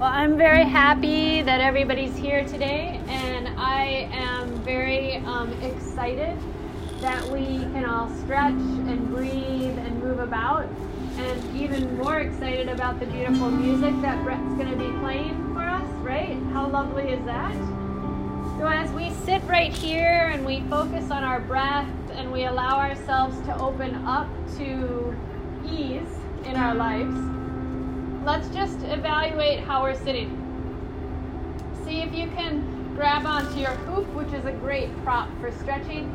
Well, I'm very happy that everybody's here today, and I am very um, excited that we can all stretch and breathe and move about, and even more excited about the beautiful music that Brett's going to be playing for us, right? How lovely is that? So, as we sit right here and we focus on our breath and we allow ourselves to open up to ease in our lives let's just evaluate how we're sitting. See if you can grab onto your hoop, which is a great prop for stretching,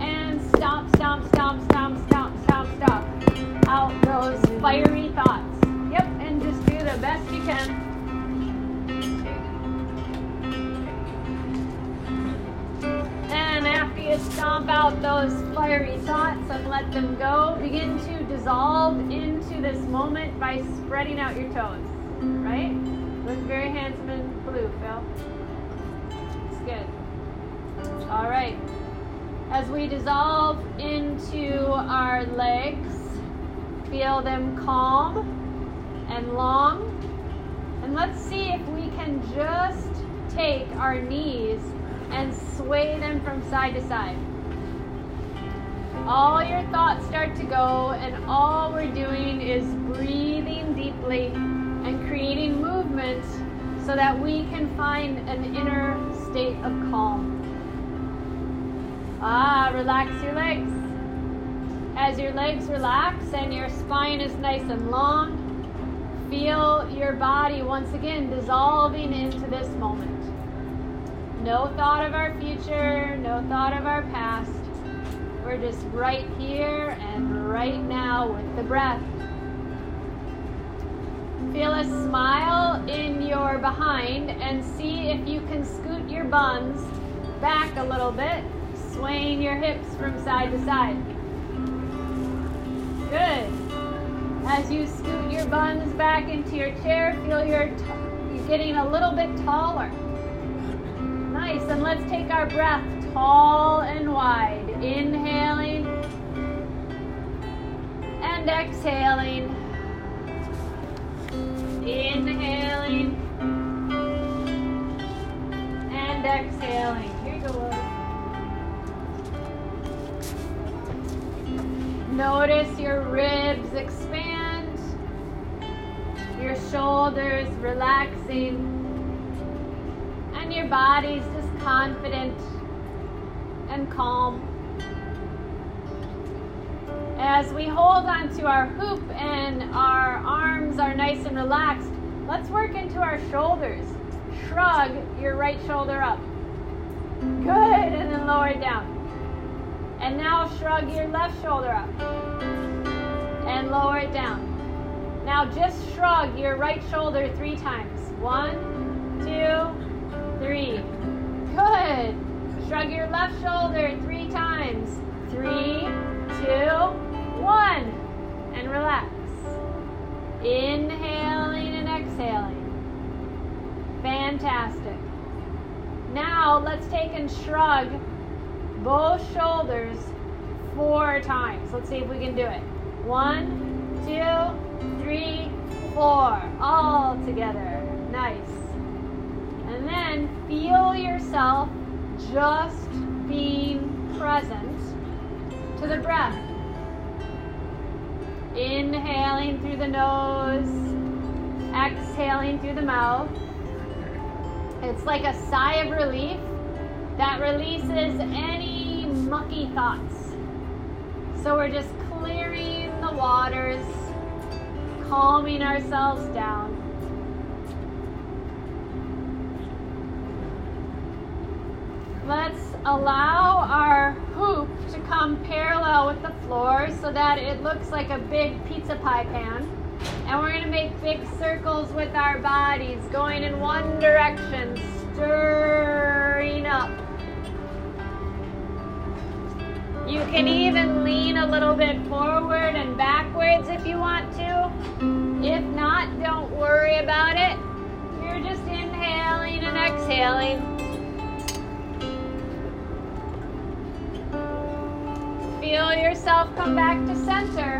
and stomp, stomp, stomp, stomp, stomp, stomp, stomp out those fiery thoughts. Yep, and just do the best you can. Stomp out those fiery thoughts and let them go, begin to dissolve into this moment by spreading out your toes. Right? Look very handsome in blue, Phil. It's good. All right. As we dissolve into our legs, feel them calm and long. And let's see if we can just take our knees and sway them from side to side. All your thoughts start to go, and all we're doing is breathing deeply and creating movement so that we can find an inner state of calm. Ah, relax your legs. As your legs relax and your spine is nice and long, feel your body once again dissolving into this moment. No thought of our future, no thought of our past. We're just right here and right now with the breath. Feel a smile in your behind and see if you can scoot your buns back a little bit, swaying your hips from side to side. Good. As you scoot your buns back into your chair, feel your t- you're getting a little bit taller. Nice. And let's take our breath tall and wide. Inhaling and exhaling. Inhaling and exhaling. Here you go. Notice your ribs expand, your shoulders relaxing, and your body's just confident and calm. As we hold onto our hoop and our arms are nice and relaxed, let's work into our shoulders. Shrug your right shoulder up. Good, and then lower it down. And now shrug your left shoulder up. And lower it down. Now just shrug your right shoulder three times. One, two, three. Good. Shrug your left shoulder three times. Three, two, one. And relax. Inhaling and exhaling. Fantastic. Now let's take and shrug both shoulders four times. Let's see if we can do it. One, two, three, four. All together. Nice. And then feel yourself just being present to the breath. Inhaling through the nose, exhaling through the mouth. It's like a sigh of relief that releases any mucky thoughts. So we're just clearing the waters, calming ourselves down. Let's allow our hoop to come parallel with the floor so that it looks like a big pizza pie pan. And we're going to make big circles with our bodies, going in one direction, stirring up. You can even lean a little bit forward and backwards if you want to. If not, don't worry about it. You're just inhaling and exhaling. Feel yourself come back to center.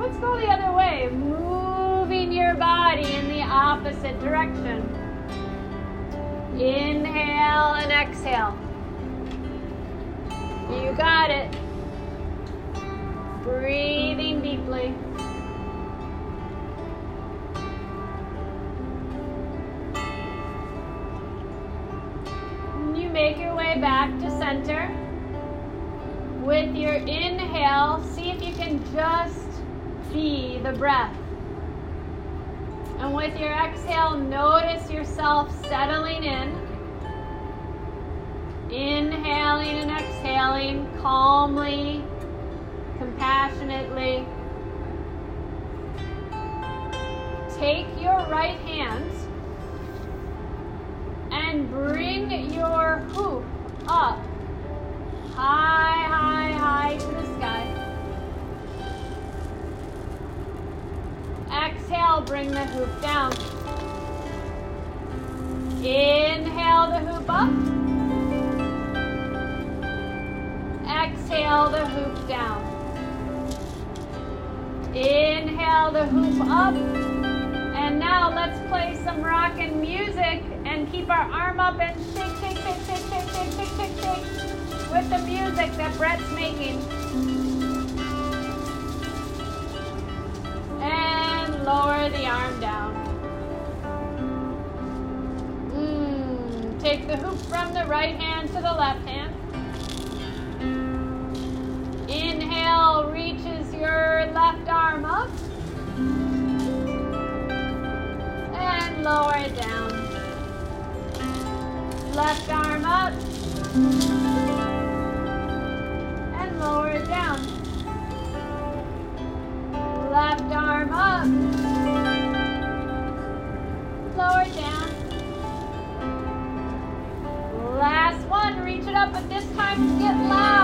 Let's go the other way. Moving your body in the opposite direction. Inhale and exhale. You got it. Breathing deeply. You make your way back to center. With your inhale, see if you can just be the breath. And with your exhale, notice yourself settling in. Inhaling and exhaling calmly, compassionately. Take your right hand and bring your hoop up high, high, high to the sky. Exhale, bring the hoop down. Inhale the hoop up. Exhale the hoop down. Inhale the hoop up. And now let's play some rockin' music and keep our arm up and shake, shake, shake, shake, shake, shake, shake, shake, shake with the music that Brett's making. And lower the arm down. Mm, take the hoop from the right hand to the left hand. Inhale reaches your left arm up. And lower it down. Left arm up. Lower it down. Left arm up lower it down. Last one, reach it up, but this time get loud.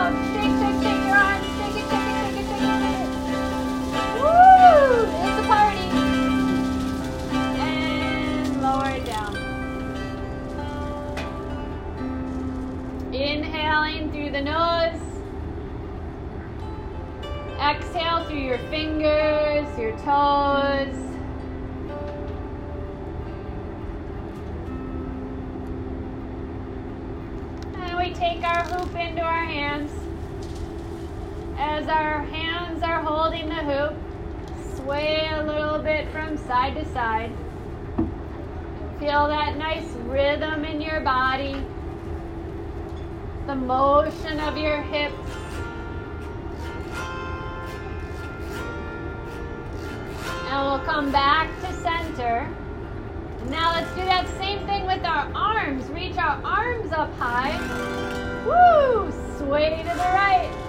Body, the motion of your hips. And we'll come back to center. Now let's do that same thing with our arms. Reach our arms up high. Woo! Sway to the right.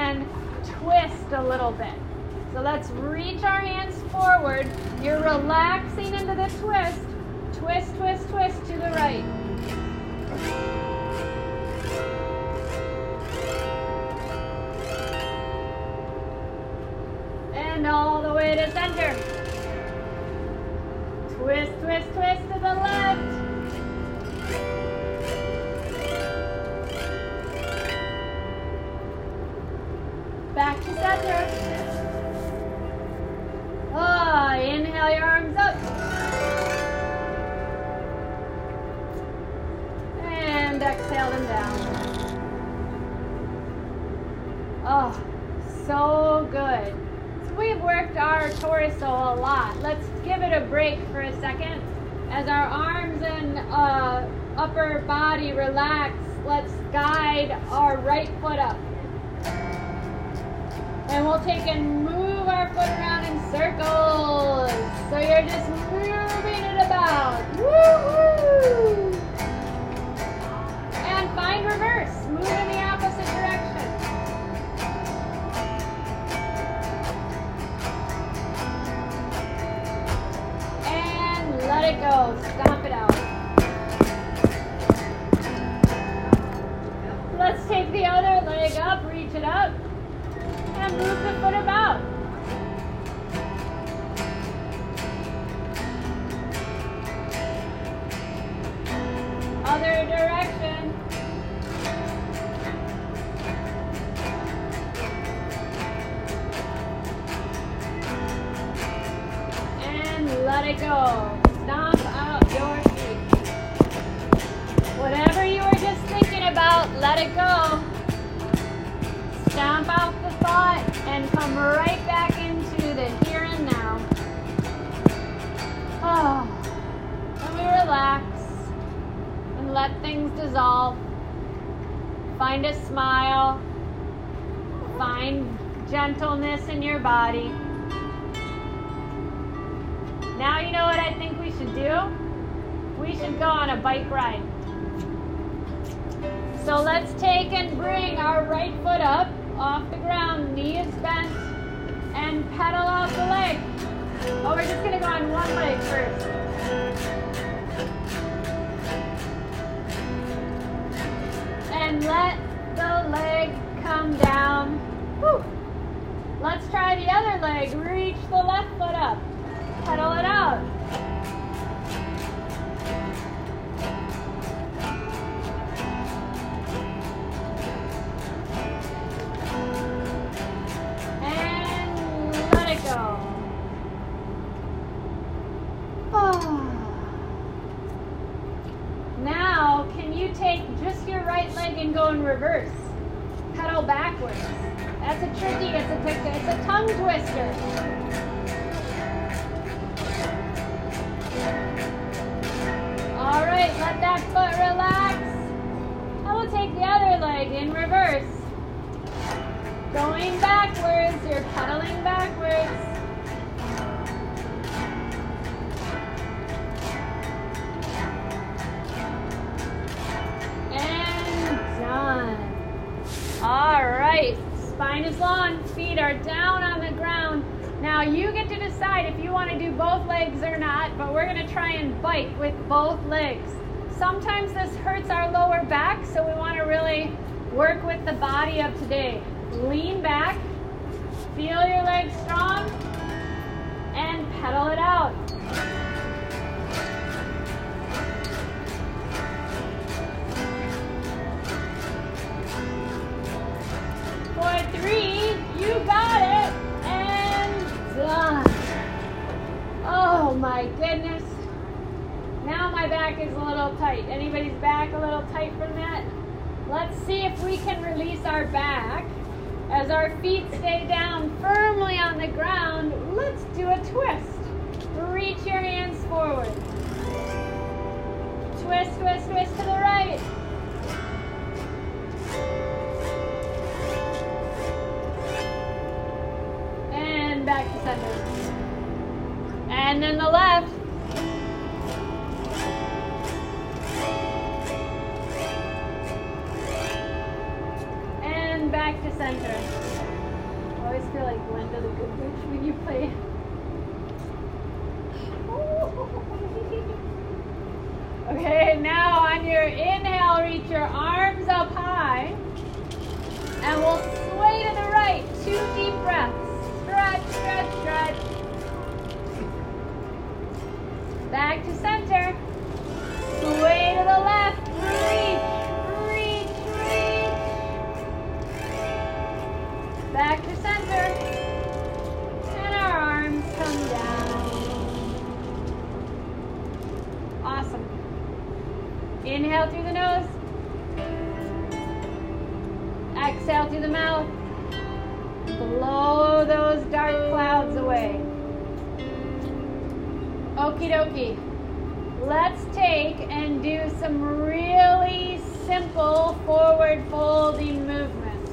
And twist a little bit. So let's reach our hands forward. You're relaxing into the twist. Twist, twist, twist to the right. and all the way to center. gorgeous let it go. Stomp out the thought and come right back into the here and now. Oh, and we relax and let things dissolve. Find a smile. Find gentleness in your body. Now you know what I think we should do? We should go on a bike ride. So let's take and bring our right foot up off the ground, knees bent, and pedal out the leg. Oh, we're just gonna go on one leg first. And let the leg come down. Whew. Let's try the other leg. Reach the left foot up. All right, spine is long, feet are down on the ground. Now you get to decide if you want to do both legs or not, but we're going to try and bike with both legs. Sometimes this hurts our lower back, so we want to really work with the body of today. Lean back, feel your legs strong, and pedal it out. Back is a little tight. Anybody's back a little tight from that? Let's see if we can release our back. As our feet stay down firmly on the ground, let's do a twist. Reach your hands forward. Twist, twist, twist to the right. And back to center. And then the left. Inhale through the nose. Exhale through the mouth. Blow those dark clouds away. Okie dokie. Let's take and do some really simple forward folding movements.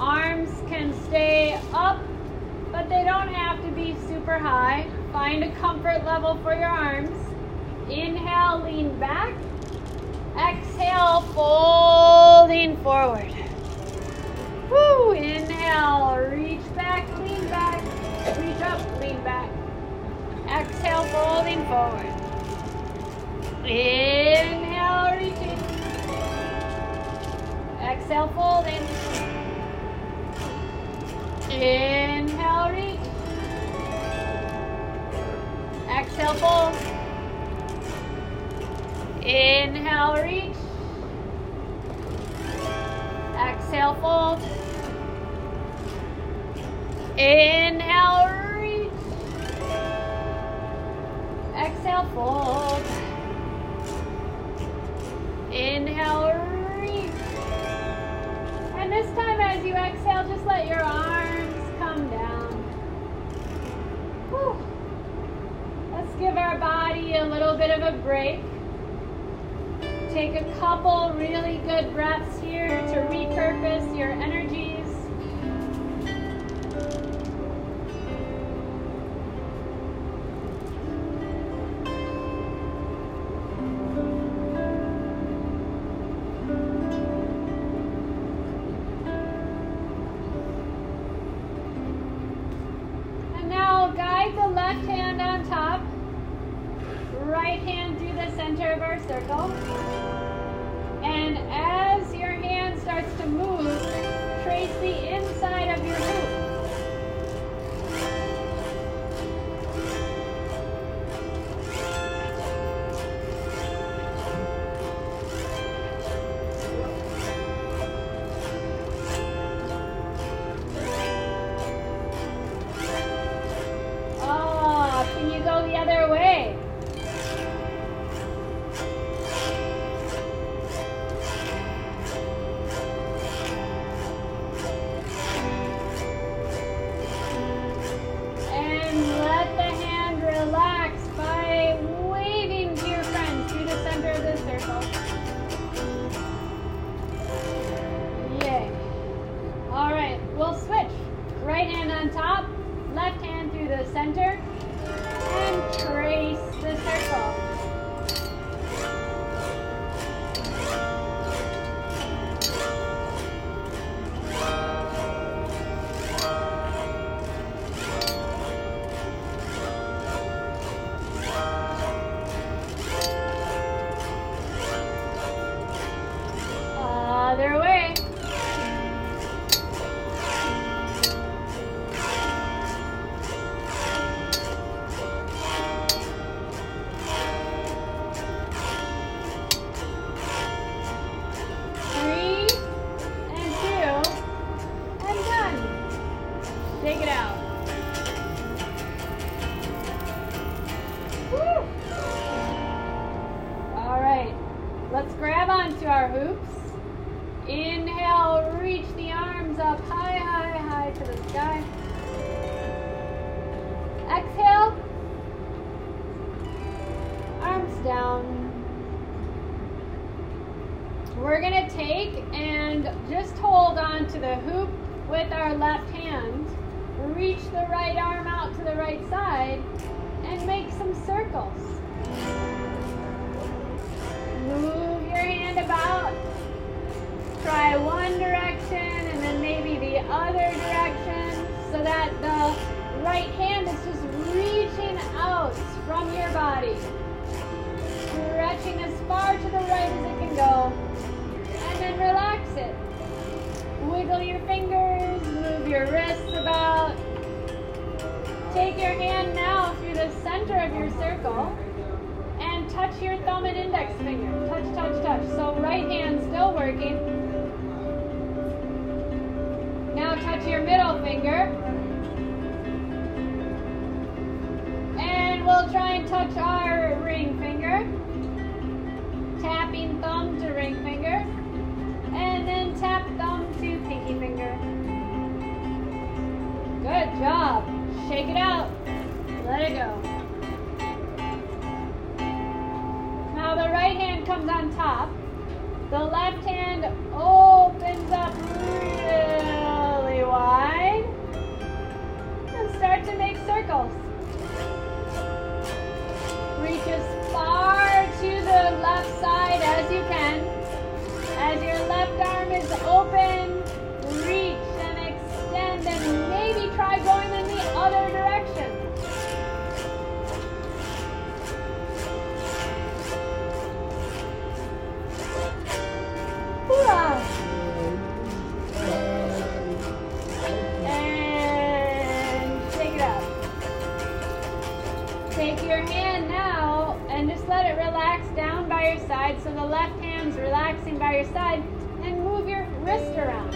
Arms can stay up, but they don't have to be super high. Find a comfort level for your arms. Inhale, lean back. Exhale, folding forward. Woo! Inhale, reach back, lean back. Reach up, lean back. Exhale, folding forward. Inhale, reaching. Exhale, folding. Inhale, reach. Exhale, fold. Inhale, reach. Exhale, fold. Inhale, reach. Exhale, fold. Inhale, reach. And this time as you exhale, just let your arms come down. Whew. Let's give our body a little bit of a break. Take a couple really good breaths here to repurpose your energies. Other direction so that the right hand is just reaching out from your body. Stretching as far to the right as it can go. And then relax it. Wiggle your fingers, move your wrists about. Take your hand now through the center of your circle and touch your thumb and index finger. Touch, touch, touch. So right hand still working. Now touch your middle finger. And we'll try and touch our ring finger. Tapping thumb to ring finger. And then tap thumb to pinky finger. Good job. Shake it out. Let it go. Now the right hand comes on top. The left hand opens up to make circles. Reach as far to the left side as you can. As your left arm is open, reach and extend and maybe try going in the other direction. Your side and move your wrist around.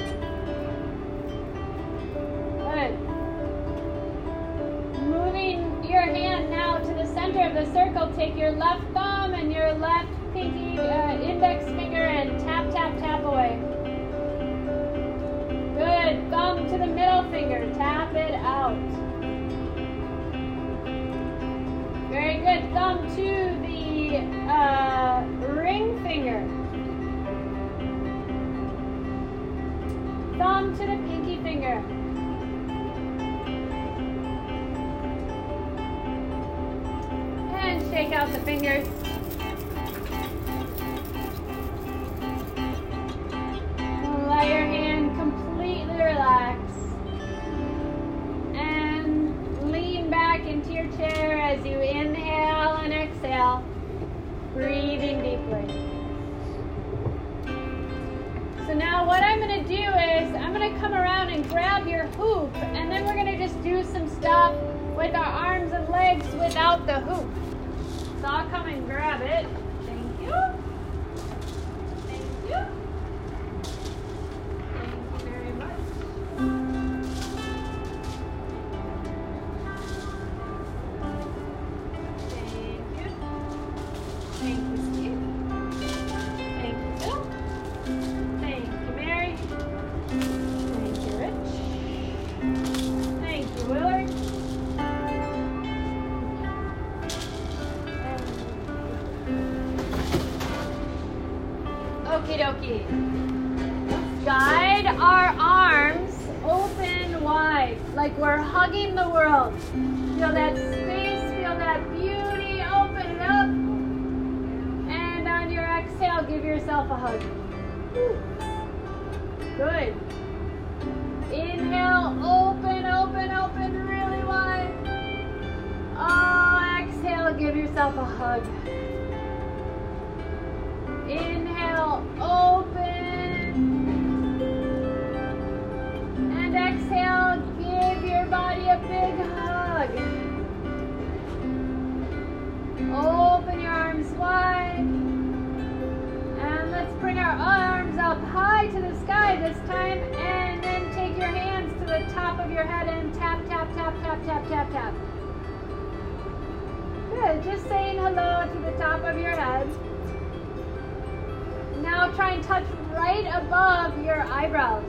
Good. Moving your hand now to the center of the circle, take your left thumb and your left pinky uh, index finger and tap, tap, tap away. Good. Thumb to the middle finger, tap it out. Very good. Thumb to Thumb to the pinky finger. And shake out the fingers. Let your hand completely relax. And lean back into your chair as you inhale and exhale, breathing deeply. So now what I'm going to do around and grab your hoop and then we're going to just do some stuff with our arms and legs without the hoop. So I'll come and grab it. Yourself a hug. Good. Inhale, open, open, open, really wide. Oh, exhale, give yourself a hug. Inhale, open. Arms up high to the sky this time. And then take your hands to the top of your head and tap, tap, tap, tap, tap, tap, tap. Good. Just saying hello to the top of your head. Now try and touch right above your eyebrows.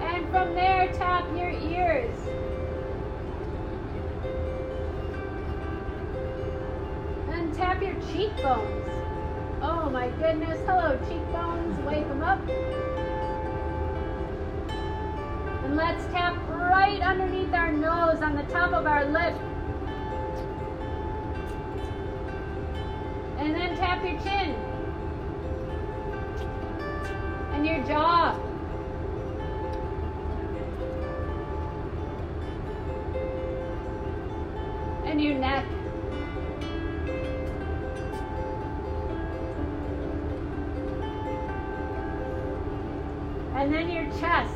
And from there, tap your ears. Cheekbones. Oh my goodness. Hello, cheekbones. Wake them up. And let's tap right underneath our nose on the top of our lip. And then tap your chin. And your jaw. Chest.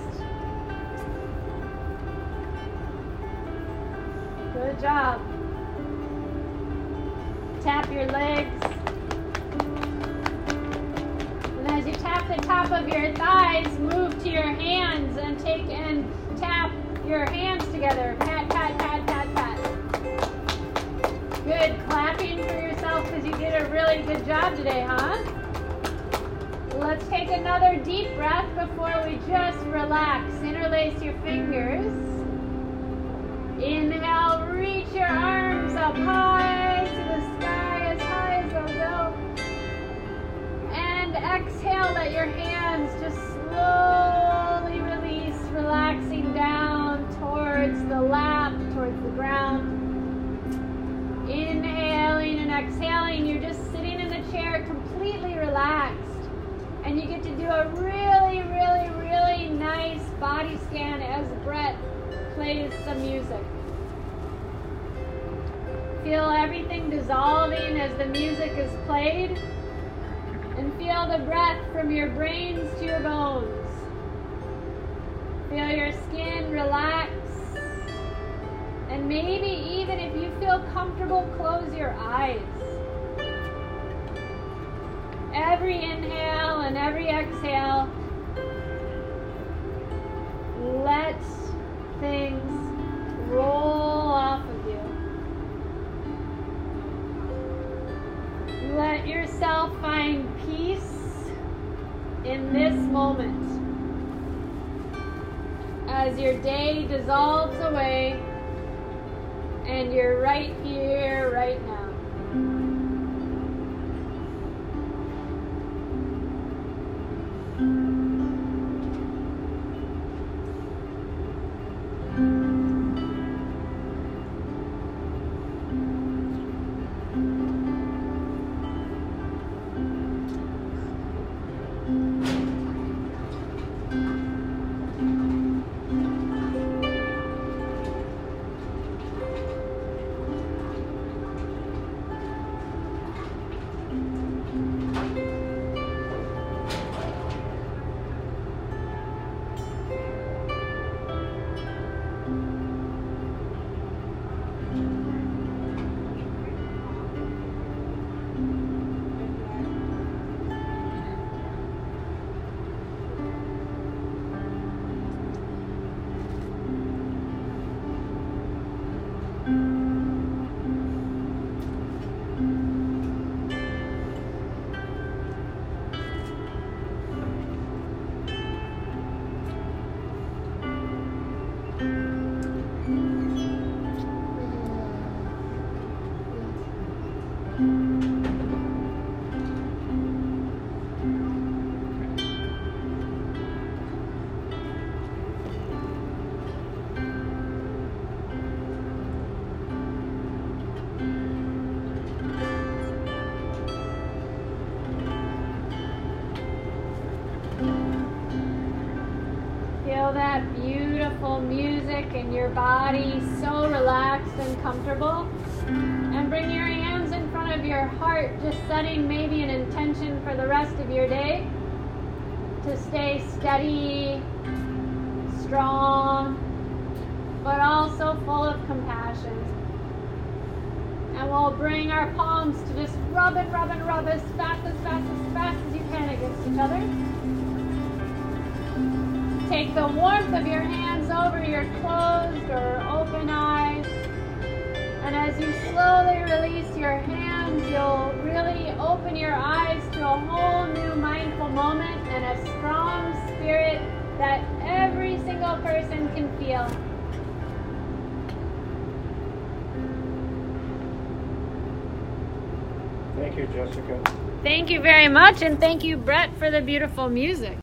Good job. Tap your legs. And as you tap the top of your thighs, move to your hands and take and tap your hands together. Pat, pat, pat, pat, pat. Good. Clapping for yourself because you did a really good job today, huh? Let's take another deep breath before we just relax. Interlace your fingers. Inhale, reach your arms up high to the sky, as high as they'll go. And exhale, let your hands just slowly release, relaxing down towards the lap, towards the ground. Inhaling and exhaling, you're just sitting in the chair completely relaxed. And you get to do a really, really, really nice body scan as Brett some music. Feel everything dissolving as the music is played. And feel the breath from your brains to your bones. Feel your skin relax And maybe even if you feel comfortable, close your eyes. Every inhale and every exhale, let things yourself find peace in this moment as your day dissolves away and you're right here, right now. Music in your body, so relaxed and comfortable. And bring your hands in front of your heart, just setting maybe an intention for the rest of your day to stay steady, strong, but also full of compassion. And we'll bring our palms to just rub and rub and rub as fast, as fast, as fast as you can against each other. Take the warmth of your hands over your closed or open eyes. And as you slowly release your hands, you'll really open your eyes to a whole new mindful moment and a strong spirit that every single person can feel. Thank you, Jessica. Thank you very much, and thank you, Brett, for the beautiful music.